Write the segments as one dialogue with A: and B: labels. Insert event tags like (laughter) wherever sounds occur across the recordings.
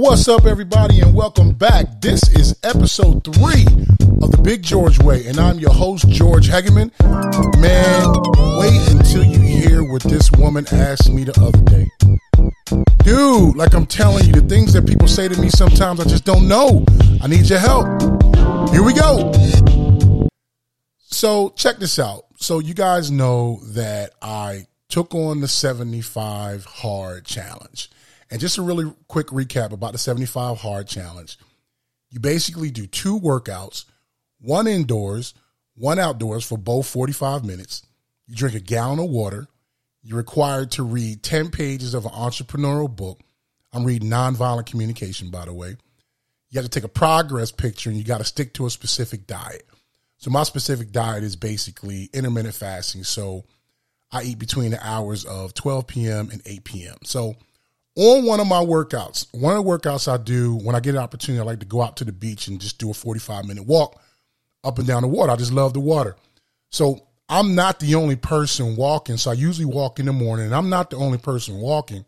A: What's up, everybody, and welcome back. This is episode three of the Big George Way, and I'm your host, George Hegeman. Man, wait until you hear what this woman asked me the other day. Dude, like I'm telling you, the things that people say to me sometimes I just don't know. I need your help. Here we go. So, check this out. So, you guys know that I took on the 75 hard challenge. And just a really quick recap about the 75 hard challenge. You basically do two workouts, one indoors, one outdoors for both 45 minutes. You drink a gallon of water. You're required to read 10 pages of an entrepreneurial book. I'm reading nonviolent communication, by the way. You have to take a progress picture and you got to stick to a specific diet. So, my specific diet is basically intermittent fasting. So, I eat between the hours of 12 p.m. and 8 p.m. So, on one of my workouts, one of the workouts I do when I get an opportunity, I like to go out to the beach and just do a 45 minute walk up and down the water. I just love the water. So I'm not the only person walking. So I usually walk in the morning and I'm not the only person walking.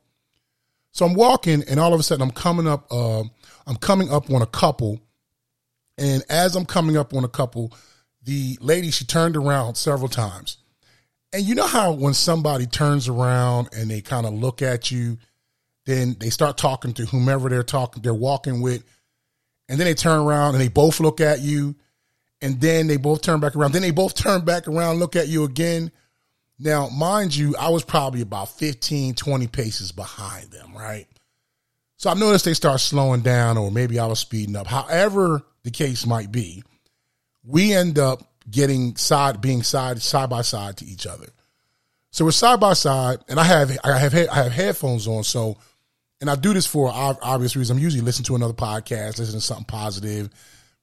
A: So I'm walking and all of a sudden I'm coming up, uh, I'm coming up on a couple. And as I'm coming up on a couple, the lady, she turned around several times. And you know how when somebody turns around and they kind of look at you then they start talking to whomever they're talking, they're walking with, and then they turn around and they both look at you, and then they both turn back around. Then they both (laughs) turn back around, look at you again. Now, mind you, I was probably about 15, 20 paces behind them, right? So I noticed they start slowing down, or maybe I was speeding up. However, the case might be, we end up getting side, being side, side by side to each other. So we're side by side, and I have I have I have headphones on, so and I do this for obvious reasons. I'm usually listening to another podcast, listening to something positive,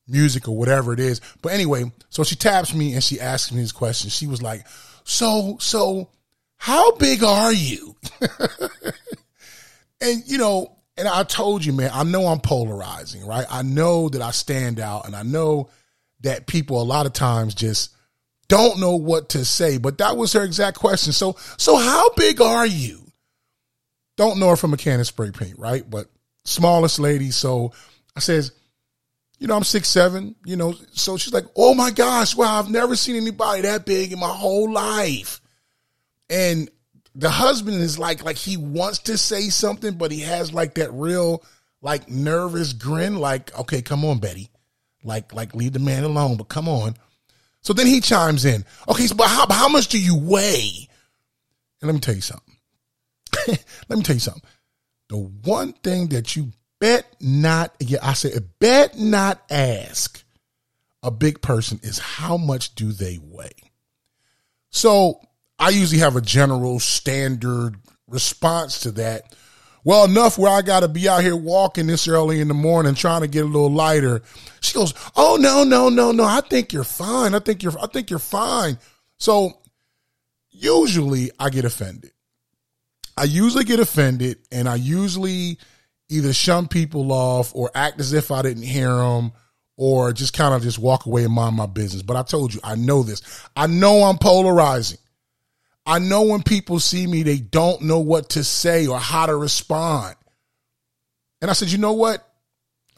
A: music or whatever it is. But anyway, so she taps me and she asks me this question. She was like, "So, so, how big are you?" (laughs) and you know, and I told you, man, I know I'm polarizing, right? I know that I stand out, and I know that people a lot of times just don't know what to say. But that was her exact question. So, so how big are you? Don't know her from a can of spray paint, right? But smallest lady. So I says, you know, I'm six seven, you know. So she's like, oh my gosh, wow, I've never seen anybody that big in my whole life. And the husband is like, like he wants to say something, but he has like that real, like nervous grin, like, okay, come on, Betty. Like, like leave the man alone, but come on. So then he chimes in. Okay, so but how, how much do you weigh? And let me tell you something. (laughs) Let me tell you something. The one thing that you bet not, yeah, I said, bet not ask a big person is how much do they weigh? So I usually have a general standard response to that. Well, enough where I got to be out here walking this early in the morning trying to get a little lighter. She goes, "Oh no, no, no, no! I think you're fine. I think you're, I think you're fine." So usually I get offended. I usually get offended and I usually either shun people off or act as if I didn't hear them or just kind of just walk away and mind my business. But I told you, I know this. I know I'm polarizing. I know when people see me, they don't know what to say or how to respond. And I said, you know what?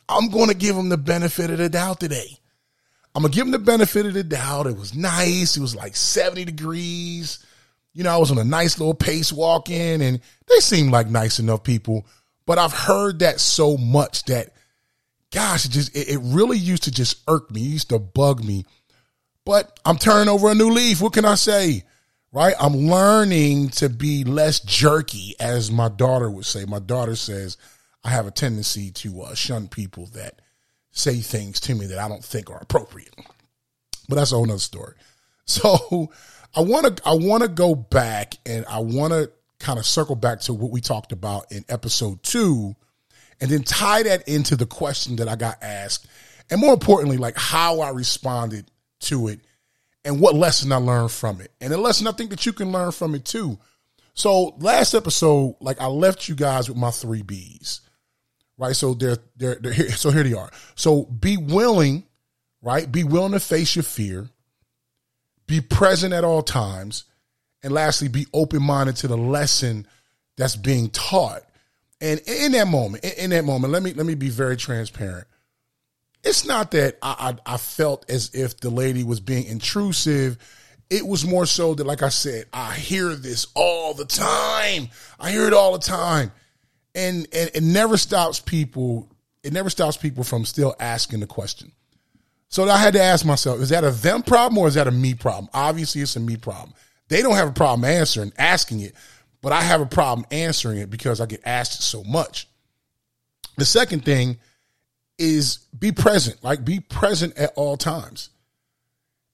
A: I'm going to give them the benefit of the doubt today. I'm going to give them the benefit of the doubt. It was nice. It was like 70 degrees. You know, I was on a nice little pace walking and they seemed like nice enough people. But I've heard that so much that, gosh, it just, it, it really used to just irk me. It used to bug me. But I'm turning over a new leaf. What can I say? Right? I'm learning to be less jerky, as my daughter would say. My daughter says I have a tendency to uh, shun people that say things to me that I don't think are appropriate. But that's a whole nother story. (laughs) So I want to I want to go back and I want to kind of circle back to what we talked about in episode 2 and then tie that into the question that I got asked and more importantly like how I responded to it and what lesson I learned from it. And a lesson I think that you can learn from it too. So last episode like I left you guys with my 3 Bs. Right? So they're they're, they're here (laughs) so here they are. So be willing, right? Be willing to face your fear be present at all times, and lastly, be open minded to the lesson that's being taught. And in that moment, in that moment, let me let me be very transparent. It's not that I, I, I felt as if the lady was being intrusive. It was more so that, like I said, I hear this all the time. I hear it all the time, and and it never stops people. It never stops people from still asking the question. So I had to ask myself, is that a them problem or is that a me problem? Obviously, it's a me problem. They don't have a problem answering, asking it, but I have a problem answering it because I get asked so much. The second thing is be present, like be present at all times.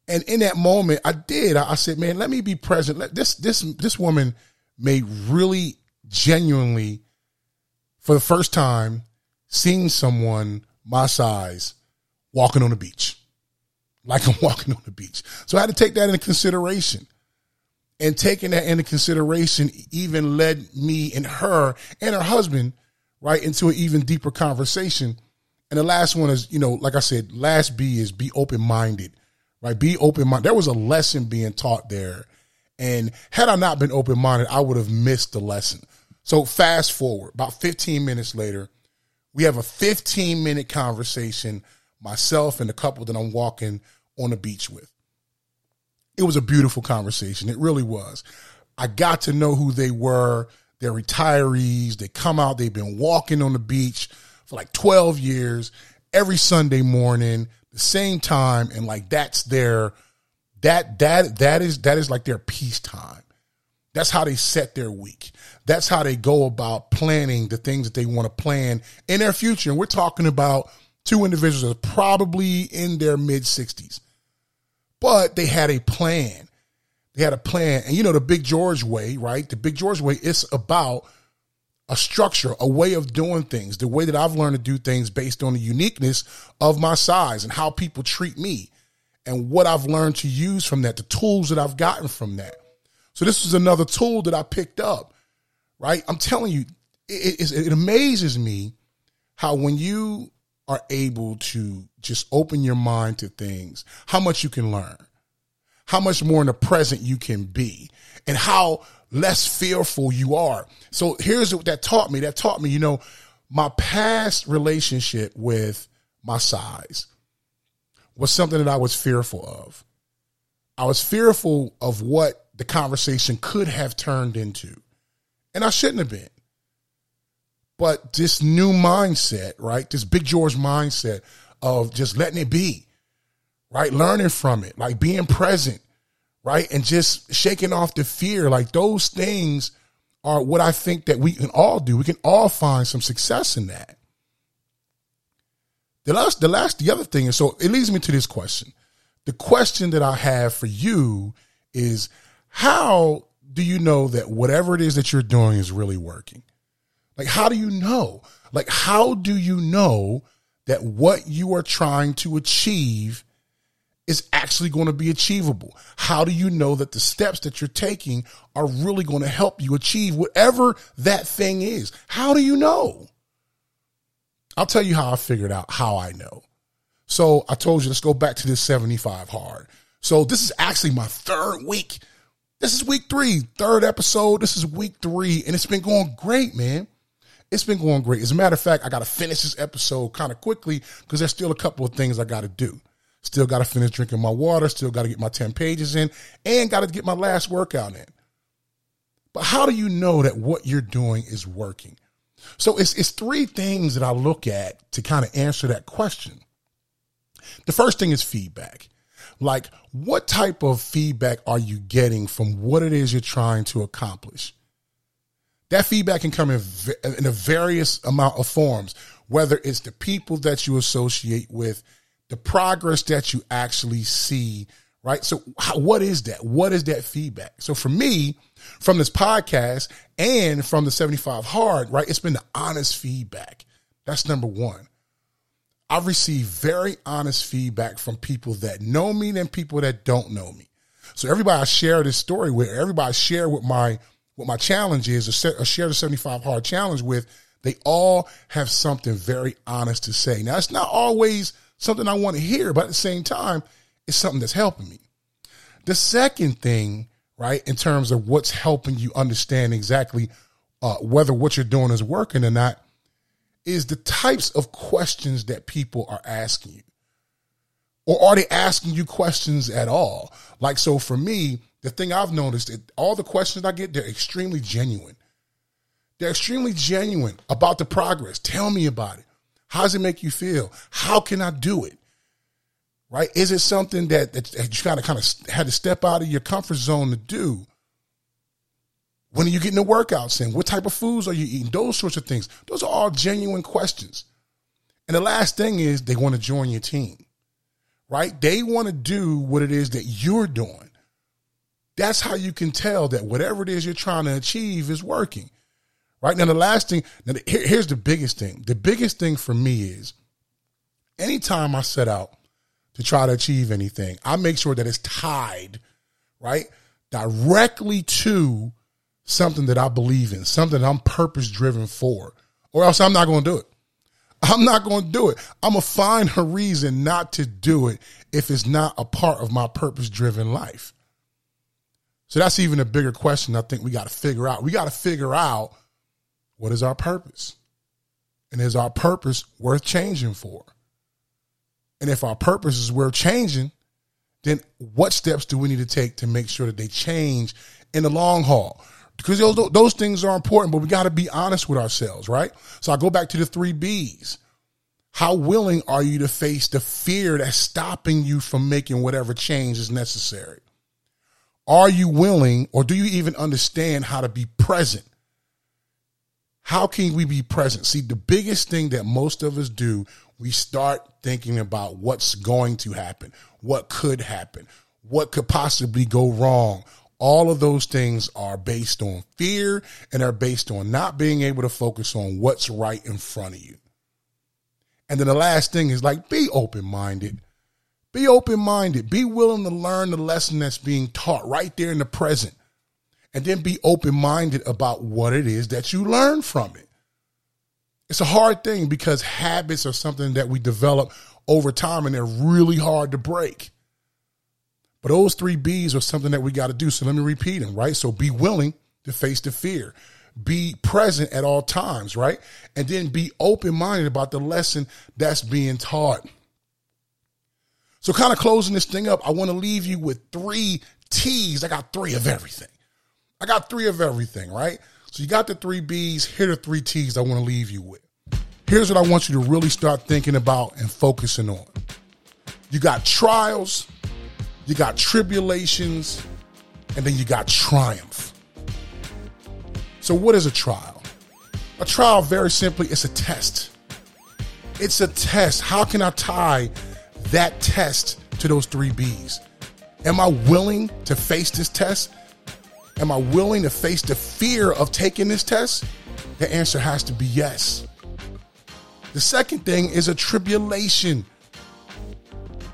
A: And in that moment, I did. I said, "Man, let me be present." Let this this this woman may really genuinely, for the first time, seeing someone my size walking on the beach, like I'm (laughs) walking on the beach. So I had to take that into consideration. And taking that into consideration even led me and her and her husband right into an even deeper conversation. And the last one is, you know, like I said, last B is be open minded, right? Be open minded. There was a lesson being taught there. And had I not been open minded, I would have missed the lesson. So fast forward, about 15 minutes later, we have a 15 minute conversation myself and the couple that I'm walking on the beach with. It was a beautiful conversation. It really was. I got to know who they were. They're retirees. They come out, they've been walking on the beach for like 12 years every Sunday morning, the same time. And like that's their that that that is that is like their peace time. That's how they set their week. That's how they go about planning the things that they want to plan in their future. And we're talking about two individuals are probably in their mid 60s. But they had a plan. They had a plan. And you know, the Big George way, right? The Big George way is about a structure, a way of doing things, the way that I've learned to do things based on the uniqueness of my size and how people treat me and what I've learned to use from that, the tools that I've gotten from that. So this is another tool that I picked up, right? I'm telling you, it, it, it amazes me how when you are able to just open your mind to things, how much you can learn, how much more in the present you can be, and how less fearful you are. So here's what that taught me. That taught me, you know, my past relationship with my size was something that I was fearful of. I was fearful of what the conversation could have turned into. And I shouldn't have been. But this new mindset, right? This Big George mindset of just letting it be, right? Learning from it, like being present, right? And just shaking off the fear. Like those things are what I think that we can all do. We can all find some success in that. The last, the last, the other thing is so it leads me to this question. The question that I have for you is how do you know that whatever it is that you're doing is really working? Like, how do you know? Like, how do you know that what you are trying to achieve is actually going to be achievable? How do you know that the steps that you're taking are really going to help you achieve whatever that thing is? How do you know? I'll tell you how I figured out how I know. So I told you, let's go back to this 75 hard. So this is actually my third week. This is week three, third episode. This is week three, and it's been going great, man it's been going great. As a matter of fact, I got to finish this episode kind of quickly because there's still a couple of things I got to do. Still got to finish drinking my water. Still got to get my 10 pages in and got to get my last workout in. But how do you know that what you're doing is working? So it's, it's three things that I look at to kind of answer that question. The first thing is feedback. Like, what type of feedback are you getting from what it is you're trying to accomplish? That feedback can come in, in a various amount of forms, whether it's the people that you associate with, the progress that you actually see, right? So how, what is that? What is that feedback? So for me, from this podcast and from the 75 hard, right? It's been the honest feedback. That's number one. I've received very honest feedback from people that know me and people that don't know me. So everybody I share this story with, everybody I share with my what my challenge is, a, share the 75 hard challenge with, they all have something very honest to say. Now, it's not always something I want to hear, but at the same time, it's something that's helping me. The second thing, right, in terms of what's helping you understand exactly uh, whether what you're doing is working or not is the types of questions that people are asking you. Or are they asking you questions at all? Like, so for me, the thing I've noticed that all the questions I get, they're extremely genuine. They're extremely genuine about the progress. Tell me about it. How does it make you feel? How can I do it? Right? Is it something that, that you kind of kind of had to step out of your comfort zone to do? When are you getting the workouts in? What type of foods are you eating? Those sorts of things. Those are all genuine questions. And the last thing is they want to join your team right? They want to do what it is that you're doing. That's how you can tell that whatever it is you're trying to achieve is working. Right now, the last thing, now here, here's the biggest thing. The biggest thing for me is anytime I set out to try to achieve anything, I make sure that it's tied, right, directly to something that I believe in, something I'm purpose driven for, or else I'm not going to do it. I'm not going to do it. I'm going to find a reason not to do it if it's not a part of my purpose driven life. So that's even a bigger question I think we got to figure out. We got to figure out what is our purpose? And is our purpose worth changing for? And if our purpose is worth changing, then what steps do we need to take to make sure that they change in the long haul? because those, those things are important, but we got to be honest with ourselves, right? So I go back to the three B's. How willing are you to face the fear that's stopping you from making whatever change is necessary? Are you willing or do you even understand how to be present? How can we be present? See, the biggest thing that most of us do, we start thinking about what's going to happen, what could happen, what could possibly go wrong, all of those things are based on fear and are based on not being able to focus on what's right in front of you. And then the last thing is like be open minded. Be open minded. Be willing to learn the lesson that's being taught right there in the present. And then be open minded about what it is that you learn from it. It's a hard thing because habits are something that we develop over time and they're really hard to break. But those three B's are something that we got to do. So let me repeat them, right? So be willing to face the fear. Be present at all times, right? And then be open minded about the lesson that's being taught. So, kind of closing this thing up, I want to leave you with three T's. I got three of everything. I got three of everything, right? So, you got the three B's. Here are three T's I want to leave you with. Here's what I want you to really start thinking about and focusing on. You got trials, you got tribulations, and then you got triumph. So, what is a trial? A trial, very simply, is a test. It's a test. How can I tie that test to those three B's? Am I willing to face this test? Am I willing to face the fear of taking this test? The answer has to be yes. The second thing is a tribulation.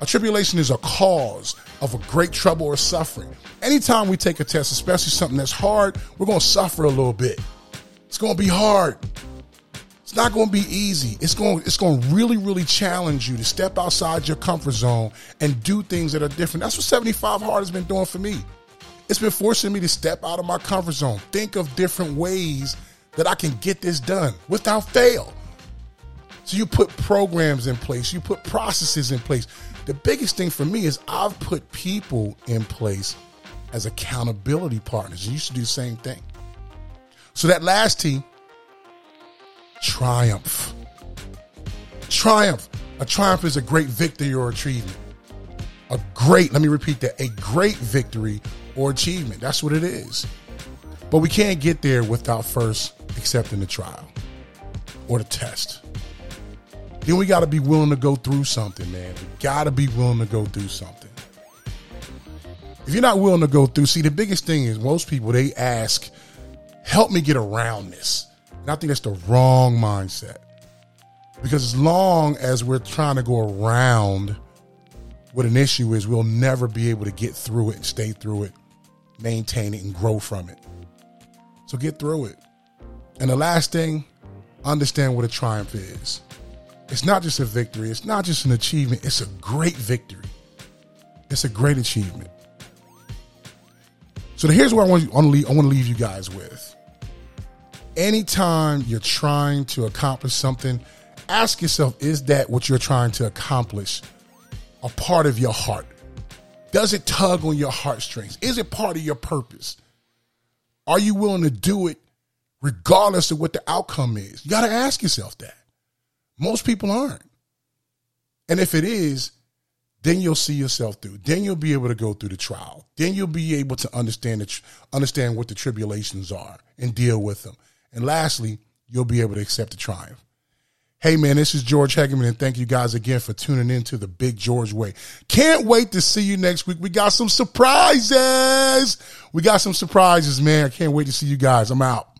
A: A tribulation is a cause of a great trouble or suffering. Anytime we take a test, especially something that's hard, we're going to suffer a little bit. It's going to be hard. It's not going to be easy. It's going it's going to really really challenge you to step outside your comfort zone and do things that are different. That's what 75 hard has been doing for me. It's been forcing me to step out of my comfort zone, think of different ways that I can get this done without fail. So you put programs in place, you put processes in place. The biggest thing for me is I've put people in place as accountability partners. You should do the same thing. So that last team, triumph. Triumph. A triumph is a great victory or achievement. A great, let me repeat that, a great victory or achievement. That's what it is. But we can't get there without first accepting the trial or the test then we got to be willing to go through something, man. We got to be willing to go through something. If you're not willing to go through, see, the biggest thing is most people, they ask, help me get around this. And I think that's the wrong mindset. Because as long as we're trying to go around what an issue is, we'll never be able to get through it stay through it, maintain it, and grow from it. So get through it. And the last thing, understand what a triumph is. It's not just a victory, it's not just an achievement, it's a great victory. It's a great achievement. So here's what I want, to I want to leave you guys with. Anytime you're trying to accomplish something, ask yourself, is that what you're trying to accomplish a part of your heart? Does it tug on your heartstrings? Is it part of your purpose? Are you willing to do it regardless of what the outcome is? You got to ask yourself that. Most people aren't. And if it is, then you'll see yourself through. Then you'll be able to go through the trial. Then you'll be able to understand the, understand what the tribulations are and deal with them. And lastly, you'll be able to accept the triumph. Hey man, this is George Hegeman, and thank you guys again for tuning in to the Big George Way. Can't wait to see you next week. We got some surprises. We got some surprises, man. I can't wait to see you guys. I'm out.